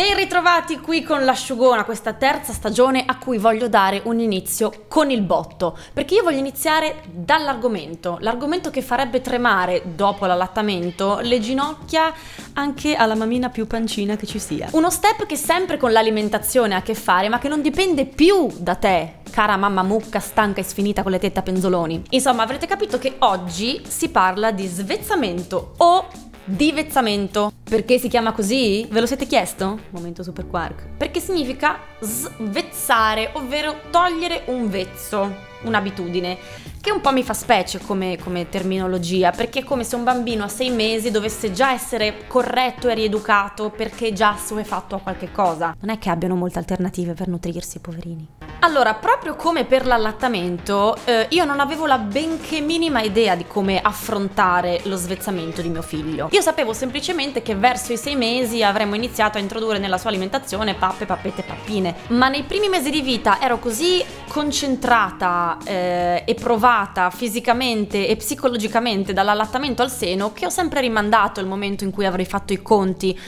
Ben ritrovati qui con l'asciugona, questa terza stagione a cui voglio dare un inizio con il botto, perché io voglio iniziare dall'argomento, l'argomento che farebbe tremare dopo l'allattamento le ginocchia anche alla mamina più pancina che ci sia. Uno step che sempre con l'alimentazione ha a che fare, ma che non dipende più da te, cara mamma mucca stanca e sfinita con le tette a penzoloni. Insomma, avrete capito che oggi si parla di svezzamento o divezzamento. Perché si chiama così? Ve lo siete chiesto? Momento super quark. Perché significa svezzare, ovvero togliere un vezzo, un'abitudine, che un po' mi fa specie come, come, terminologia, perché è come se un bambino a sei mesi dovesse già essere corretto e rieducato perché già fatto a qualche cosa. Non è che abbiano molte alternative per nutrirsi, poverini. Allora, proprio come per l'allattamento, eh, io non avevo la benché minima idea di come affrontare lo svezzamento di mio figlio. Io sapevo semplicemente che verso i sei mesi avremmo iniziato a introdurre nella sua alimentazione pappe, pappette, pappine. Ma nei primi mesi di vita ero così concentrata eh, e provata fisicamente e psicologicamente dall'allattamento al seno che ho sempre rimandato il momento in cui avrei fatto i conti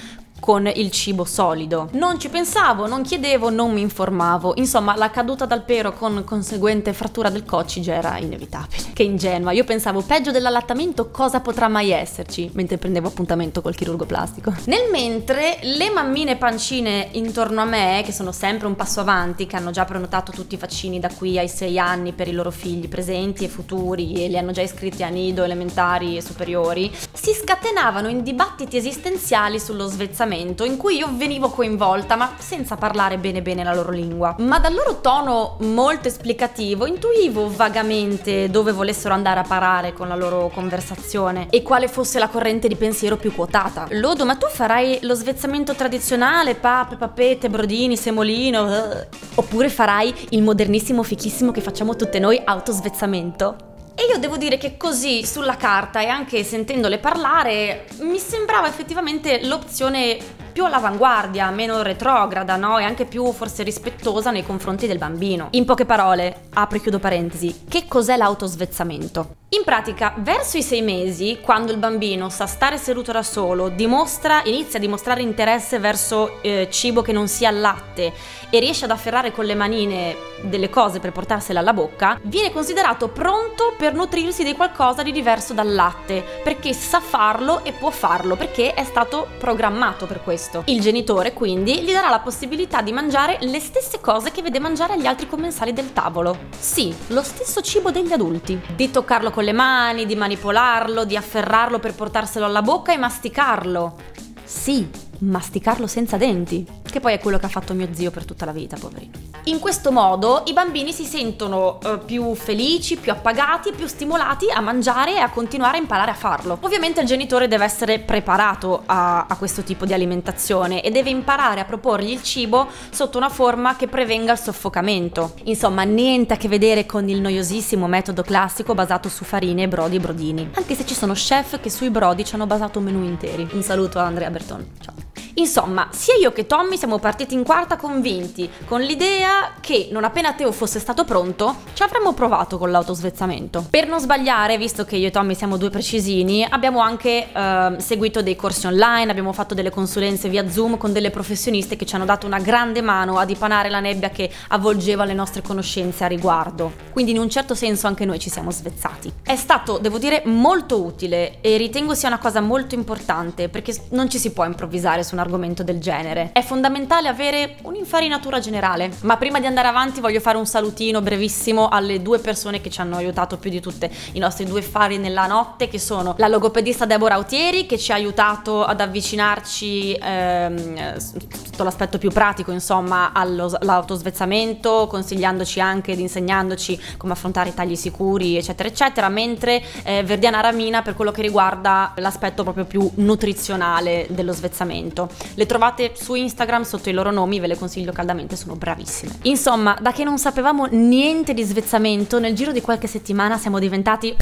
con il cibo solido. Non ci pensavo, non chiedevo, non mi informavo. Insomma, la caduta dal pero con conseguente frattura del coccige era inevitabile. Che ingenua, io pensavo peggio dell'allattamento cosa potrà mai esserci mentre prendevo appuntamento col chirurgo plastico. Nel mentre le mammine pancine intorno a me, che sono sempre un passo avanti, che hanno già prenotato tutti i vaccini da qui ai sei anni per i loro figli presenti e futuri e li hanno già iscritti a nido elementari e superiori, si scatenavano in dibattiti esistenziali sullo svezzamento appuntamento in cui io venivo coinvolta, ma senza parlare bene bene la loro lingua. Ma dal loro tono molto esplicativo intuivo vagamente dove volessero andare a parare con la loro conversazione e quale fosse la corrente di pensiero più quotata. Lodo, ma tu farai lo svezzamento tradizionale, pape, papete, brodini, semolino? Uh, oppure farai il modernissimo fichissimo che facciamo tutte noi, autosvezzamento? E io devo dire che così sulla carta e anche sentendole parlare mi sembrava effettivamente l'opzione più all'avanguardia, meno retrograda, no? E anche più forse rispettosa nei confronti del bambino. In poche parole, apro e chiudo parentesi, che cos'è l'autosvezzamento? In pratica, verso i sei mesi, quando il bambino sa stare seduto da solo, dimostra, inizia a dimostrare interesse verso eh, cibo che non sia latte e riesce ad afferrare con le manine delle cose per portarsele alla bocca, viene considerato pronto per nutrirsi di qualcosa di diverso dal latte, perché sa farlo e può farlo, perché è stato programmato per questo. Il genitore quindi gli darà la possibilità di mangiare le stesse cose che vede mangiare agli altri commensali del tavolo. Sì, lo stesso cibo degli adulti. Di toccarlo con con le mani, di manipolarlo, di afferrarlo per portarselo alla bocca e masticarlo. Sì, masticarlo senza denti, che poi è quello che ha fatto mio zio per tutta la vita, poverino. In questo modo i bambini si sentono eh, più felici, più appagati e più stimolati a mangiare e a continuare a imparare a farlo. Ovviamente il genitore deve essere preparato a, a questo tipo di alimentazione e deve imparare a proporgli il cibo sotto una forma che prevenga il soffocamento. Insomma, niente a che vedere con il noiosissimo metodo classico basato su farine, brodi e brodini. Anche se ci sono chef che sui brodi ci hanno basato menù interi. Un saluto a Andrea Berton. Ciao. Insomma, sia io che Tommy siamo partiti in quarta convinti, con l'idea che non appena Teo fosse stato pronto, ci avremmo provato con l'autosvezzamento. Per non sbagliare, visto che io e Tommy siamo due precisini, abbiamo anche eh, seguito dei corsi online, abbiamo fatto delle consulenze via Zoom con delle professioniste che ci hanno dato una grande mano a dipanare la nebbia che avvolgeva le nostre conoscenze a riguardo. Quindi in un certo senso anche noi ci siamo svezzati. È stato, devo dire, molto utile e ritengo sia una cosa molto importante perché non ci si può improvvisare su una argomento del genere. È fondamentale avere un'infarinatura generale. Ma prima di andare avanti voglio fare un salutino brevissimo alle due persone che ci hanno aiutato più di tutte, i nostri due fari nella notte, che sono la logopedista Deborah Autieri, che ci ha aiutato ad avvicinarci ehm, sotto l'aspetto più pratico, insomma, all'autosvezzamento, consigliandoci anche ed insegnandoci come affrontare i tagli sicuri, eccetera, eccetera, mentre eh, Verdiana Ramina per quello che riguarda l'aspetto proprio più nutrizionale dello svezzamento. Le trovate su Instagram sotto i loro nomi, ve le consiglio caldamente, sono bravissime. Insomma, da che non sapevamo niente di svezzamento, nel giro di qualche settimana siamo diventati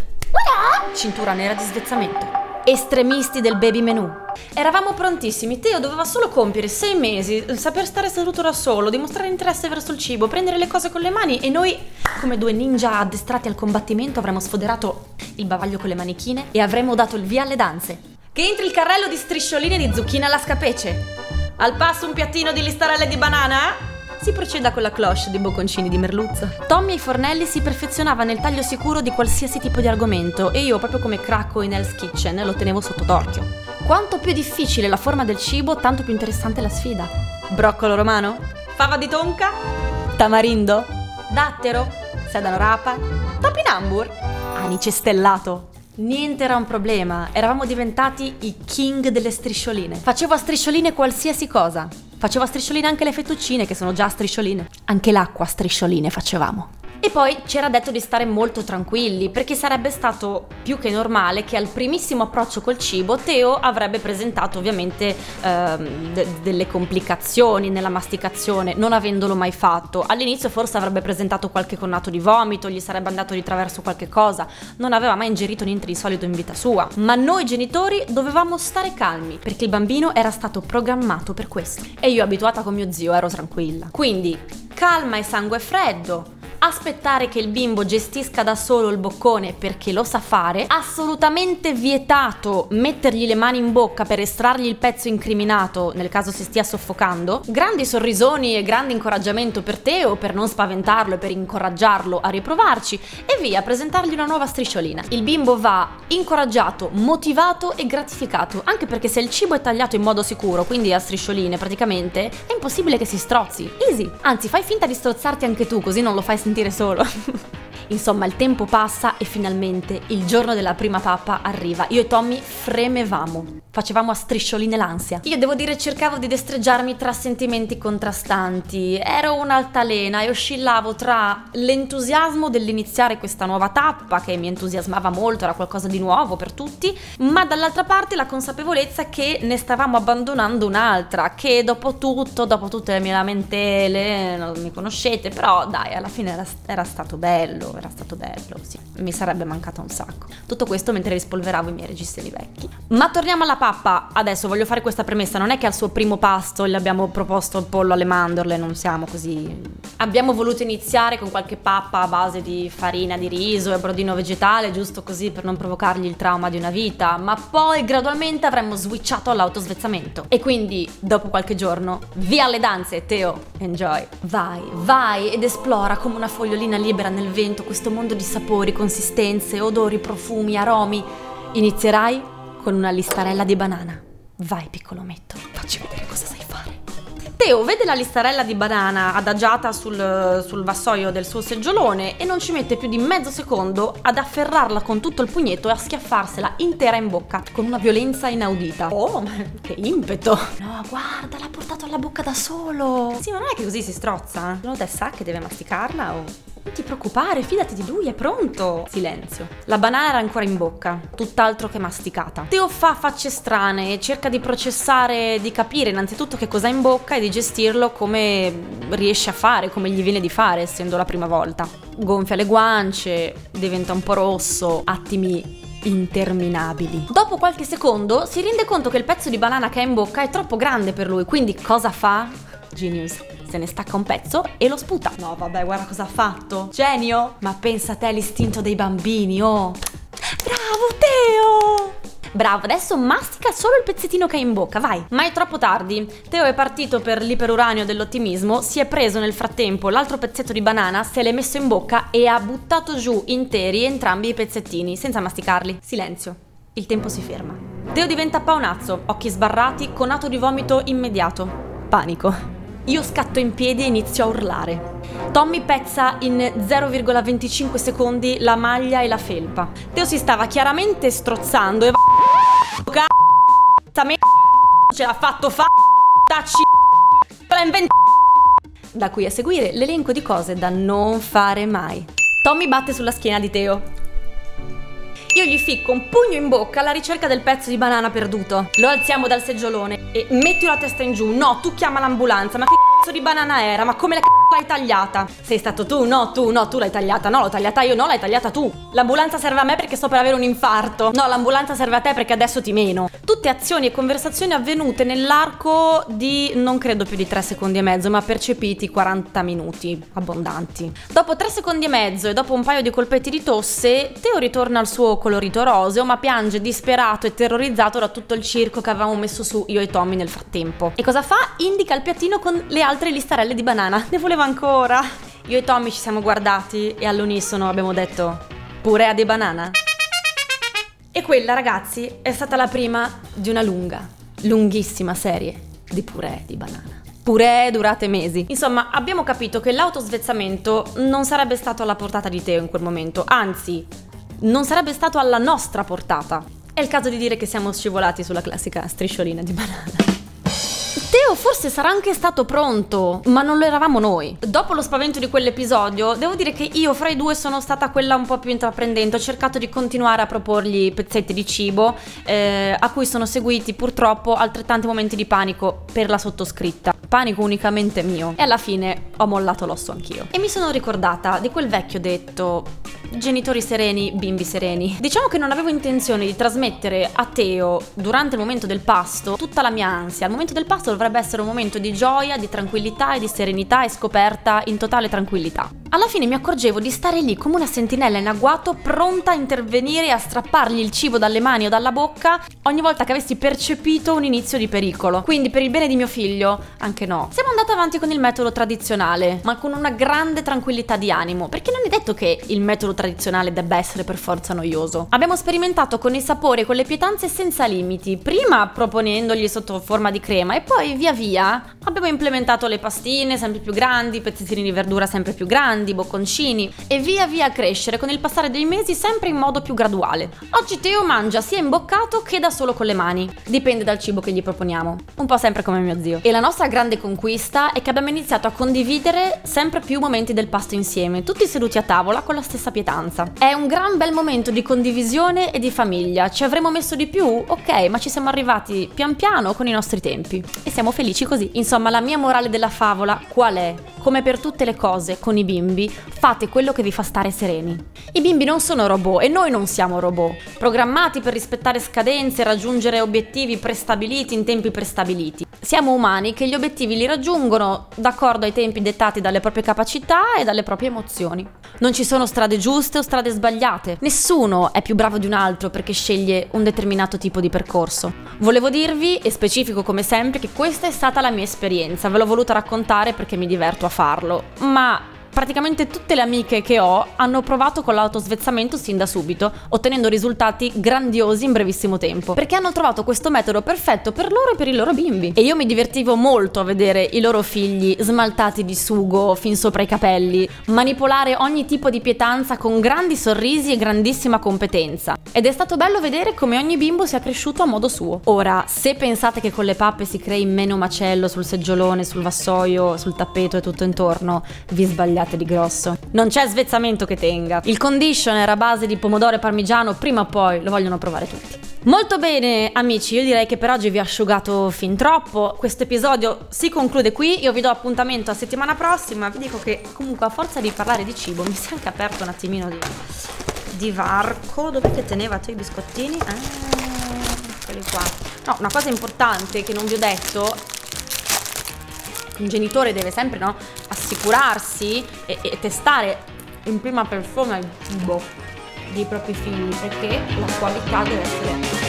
cintura nera di svezzamento. Estremisti del baby menù. Eravamo prontissimi, Teo doveva solo compiere sei mesi, saper stare seduto da solo, dimostrare interesse verso il cibo, prendere le cose con le mani e noi, come due ninja addestrati al combattimento, avremmo sfoderato il bavaglio con le manichine e avremmo dato il via alle danze. Che entri il carrello di striscioline di zucchine alla scapece. Al passo un piattino di listarelle di banana? Si proceda con la cloche di bocconcini di merluzzo. Tommy ai fornelli si perfezionava nel taglio sicuro di qualsiasi tipo di argomento e io, proprio come Cracco in Hell's Kitchen, lo tenevo sotto d'occhio. Quanto più difficile la forma del cibo, tanto più interessante la sfida. Broccolo romano? Fava di tonka? Tamarindo? Dattero? Sedano rapa? Topinambur? Anice stellato? Niente era un problema, eravamo diventati i king delle striscioline. Facevo a striscioline qualsiasi cosa. Facevo a striscioline anche le fettuccine, che sono già striscioline. Anche l'acqua a striscioline facevamo. E poi c'era detto di stare molto tranquilli, perché sarebbe stato più che normale che al primissimo approccio col cibo Teo avrebbe presentato ovviamente ehm, de- delle complicazioni nella masticazione, non avendolo mai fatto. All'inizio forse avrebbe presentato qualche connato di vomito, gli sarebbe andato di traverso qualche cosa, non aveva mai ingerito niente di solido in vita sua. Ma noi genitori dovevamo stare calmi, perché il bambino era stato programmato per questo. E io abituata con mio zio ero tranquilla. Quindi calma e sangue freddo aspettare che il bimbo gestisca da solo il boccone perché lo sa fare, assolutamente vietato mettergli le mani in bocca per estrargli il pezzo incriminato nel caso si stia soffocando, grandi sorrisoni e grande incoraggiamento per Teo per non spaventarlo e per incoraggiarlo a riprovarci e via, presentargli una nuova strisciolina. Il bimbo va incoraggiato, motivato e gratificato, anche perché se il cibo è tagliato in modo sicuro, quindi a striscioline praticamente, è impossibile che si strozzi. Easy. Anzi, fai finta di strozzarti anche tu, così non lo fai sentire sentire solo. Insomma, il tempo passa e finalmente il giorno della prima pappa arriva. Io e Tommy fremevamo. Facevamo a striscioline l'ansia. Io devo dire cercavo di destreggiarmi tra sentimenti contrastanti. Ero un'altalena e oscillavo tra l'entusiasmo dell'iniziare questa nuova tappa, che mi entusiasmava molto, era qualcosa di nuovo per tutti, ma dall'altra parte la consapevolezza che ne stavamo abbandonando un'altra, che dopo tutto, dopo tutte le mie lamentele, non mi conoscete, però dai, alla fine era, era stato bello, era stato bello, sì. Mi sarebbe mancato un sacco. Tutto questo mentre rispolveravo i miei registri vecchi. Ma torniamo alla pappa, adesso voglio fare questa premessa, non è che al suo primo pasto gli abbiamo proposto il pollo alle mandorle, non siamo così... Abbiamo voluto iniziare con qualche pappa a base di farina di riso e brodino vegetale, giusto così per non provocargli il trauma di una vita, ma poi gradualmente avremmo switchato all'autosvezzamento. E quindi, dopo qualche giorno, via alle danze, Teo, enjoy. Vai, vai ed esplora come una fogliolina libera nel vento questo mondo di sapori, consistenze, odori, profumi, aromi. Inizierai con una listarella di banana. Vai, piccolo metto, facci vedere cosa sai fare. Teo vede la listarella di banana adagiata sul, sul, vassoio del suo seggiolone e non ci mette più di mezzo secondo ad afferrarla con tutto il pugnetto e a schiaffarsela intera in bocca con una violenza inaudita. Oh, che impeto! No, guarda, l'ha portato alla bocca da solo. Sì, ma non è che così si strozza. Non te sa che deve masticarla o non ti preoccupare, fidati di lui, è pronto. Silenzio. La banana era ancora in bocca, tutt'altro che masticata. Teo fa facce strane e cerca di processare, di capire innanzitutto che cosa ha in bocca e di gestirlo come riesce a fare, come gli viene di fare, essendo la prima volta. Gonfia le guance, diventa un po' rosso, attimi interminabili. Dopo qualche secondo si rende conto che il pezzo di banana che ha in bocca è troppo grande per lui, quindi cosa fa? Genius se ne stacca un pezzo e lo sputa. No, vabbè, guarda cosa ha fatto. Genio! Ma pensa a te l'istinto dei bambini, oh! Bravo, Teo! Bravo, adesso mastica solo il pezzettino che hai in bocca, vai. Ma è troppo tardi. Teo è partito per l'iperuranio dell'ottimismo, si è preso nel frattempo l'altro pezzetto di banana, se l'è messo in bocca e ha buttato giù interi entrambi i pezzettini, senza masticarli. Silenzio. Il tempo si ferma. Teo diventa paonazzo, occhi sbarrati, conato di vomito immediato. Panico. Io scatto in piedi e inizio a urlare. Tommy pezza in 0,25 secondi la maglia e la felpa. Teo si stava chiaramente strozzando e va ce l'ha fatto fa tacci da qui a seguire l'elenco di cose da non fare mai. Tommy batte sulla schiena di Teo. Io gli ficco un pugno in bocca alla ricerca del pezzo di banana perduto. Lo alziamo dal seggiolone e metti la testa in giù. No, tu chiama l'ambulanza. Ma che cazzo di banana era? Ma come la cazzo l'hai tagliata. Sei stato tu? No, tu, no, tu l'hai tagliata. No, l'ho tagliata io, no, l'hai tagliata tu. L'ambulanza serve a me perché sto per avere un infarto. No, l'ambulanza serve a te perché adesso ti meno. Tutte azioni e conversazioni avvenute nell'arco di non credo più di 3 secondi e mezzo, ma percepiti 40 minuti abbondanti. Dopo 3 secondi e mezzo e dopo un paio di colpetti di tosse, Teo ritorna al suo colorito roseo, ma piange disperato e terrorizzato da tutto il circo che avevamo messo su io e Tommy nel frattempo. E cosa fa? Indica il piattino con le altre listarelle di banana. Ne voleva ancora. Io e Tommy ci siamo guardati e all'unisono abbiamo detto purea di banana. E quella, ragazzi, è stata la prima di una lunga, lunghissima serie di puree di banana. Puree durate mesi. Insomma, abbiamo capito che l'autosvezzamento non sarebbe stato alla portata di Teo in quel momento, anzi, non sarebbe stato alla nostra portata. È il caso di dire che siamo scivolati sulla classica strisciolina di banana. Teo forse sarà anche stato pronto, ma non lo eravamo noi. Dopo lo spavento di quell'episodio, devo dire che io fra i due sono stata quella un po' più intraprendente. Ho cercato di continuare a proporgli pezzetti di cibo, eh, a cui sono seguiti purtroppo altrettanti momenti di panico per la sottoscritta. Panico unicamente mio. E alla fine ho mollato l'osso anch'io. E mi sono ricordata di quel vecchio detto: genitori sereni, bimbi sereni. Diciamo che non avevo intenzione di trasmettere a Teo durante il momento del pasto tutta la mia ansia. Al momento del pasto dovrebbe essere un momento di gioia, di tranquillità e di serenità e scoperta in totale tranquillità. Alla fine mi accorgevo di stare lì come una sentinella in agguato, pronta a intervenire e a strappargli il cibo dalle mani o dalla bocca ogni volta che avessi percepito un inizio di pericolo. Quindi per il bene di mio figlio, anche no. Siamo andati avanti con il metodo tradizionale, ma con una grande tranquillità di animo, perché non è detto che il metodo tradizionale debba essere per forza noioso. Abbiamo sperimentato con i sapori e con le pietanze senza limiti, prima proponendogli sotto forma di crema e poi via via abbiamo implementato le pastine sempre più grandi, pezzettini di verdura sempre più grandi, bocconcini e via via crescere con il passare dei mesi sempre in modo più graduale. Oggi Teo mangia sia imboccato che da solo con le mani, dipende dal cibo che gli proponiamo, un po' sempre come mio zio. E la nostra grande conquista è che abbiamo iniziato a condividere sempre più momenti del pasto insieme, tutti seduti a tavola con la stessa pietanza. È un gran bel momento di condivisione e di famiglia. Ci avremmo messo di più? Ok, ma ci siamo arrivati pian piano con i nostri tempi e siamo felici così. Insomma, la mia morale della favola qual è? Come per tutte le cose con i bimbi, fate quello che vi fa stare sereni. I bimbi non sono robot e noi non siamo robot, programmati per rispettare scadenze raggiungere obiettivi prestabiliti in tempi prestabiliti. Siamo umani che gli obiettivi li raggiungono d'accordo ai tempi dettati dalle proprie capacità e dalle proprie emozioni. Non ci sono strade giuste o strade sbagliate. Nessuno è più bravo di un altro perché sceglie un determinato tipo di percorso. Volevo dirvi, e specifico come sempre, che questa è stata la mia esperienza. Ve l'ho voluta raccontare perché mi diverto a farlo. Ma praticamente tutte le amiche che ho hanno provato con l'autosvezzamento sin da subito, ottenendo risultati grandiosi in brevissimo tempo, perché hanno trovato questo metodo perfetto per loro e per i loro bimbi. E io mi divertivo molto a vedere i loro figli smaltati di sugo fin sopra i capelli, manipolare ogni tipo di pietanza con grandi sorrisi e grandissima competenza. Ed è stato bello vedere come ogni bimbo sia cresciuto a modo suo. Ora, se pensate che con le pappe si crei meno macello sul seggiolone, sul vassoio, sul tappeto e tutto intorno, vi sbagliate tagliate di grosso. Non c'è svezzamento che tenga. Il conditioner a base di pomodoro e parmigiano prima o poi lo vogliono provare tutti. Molto bene amici, io direi che per oggi vi ho asciugato fin troppo, questo episodio si conclude qui, io vi do appuntamento a settimana prossima, vi dico che comunque a forza di parlare di cibo mi si è anche aperto un attimino di, di varco, dov'è che tenevate i biscottini? Ah, eccoli qua. No, una cosa importante che non vi ho detto un genitore deve sempre no, assicurarsi e, e testare in prima persona il cibo dei propri figli perché la qualità deve essere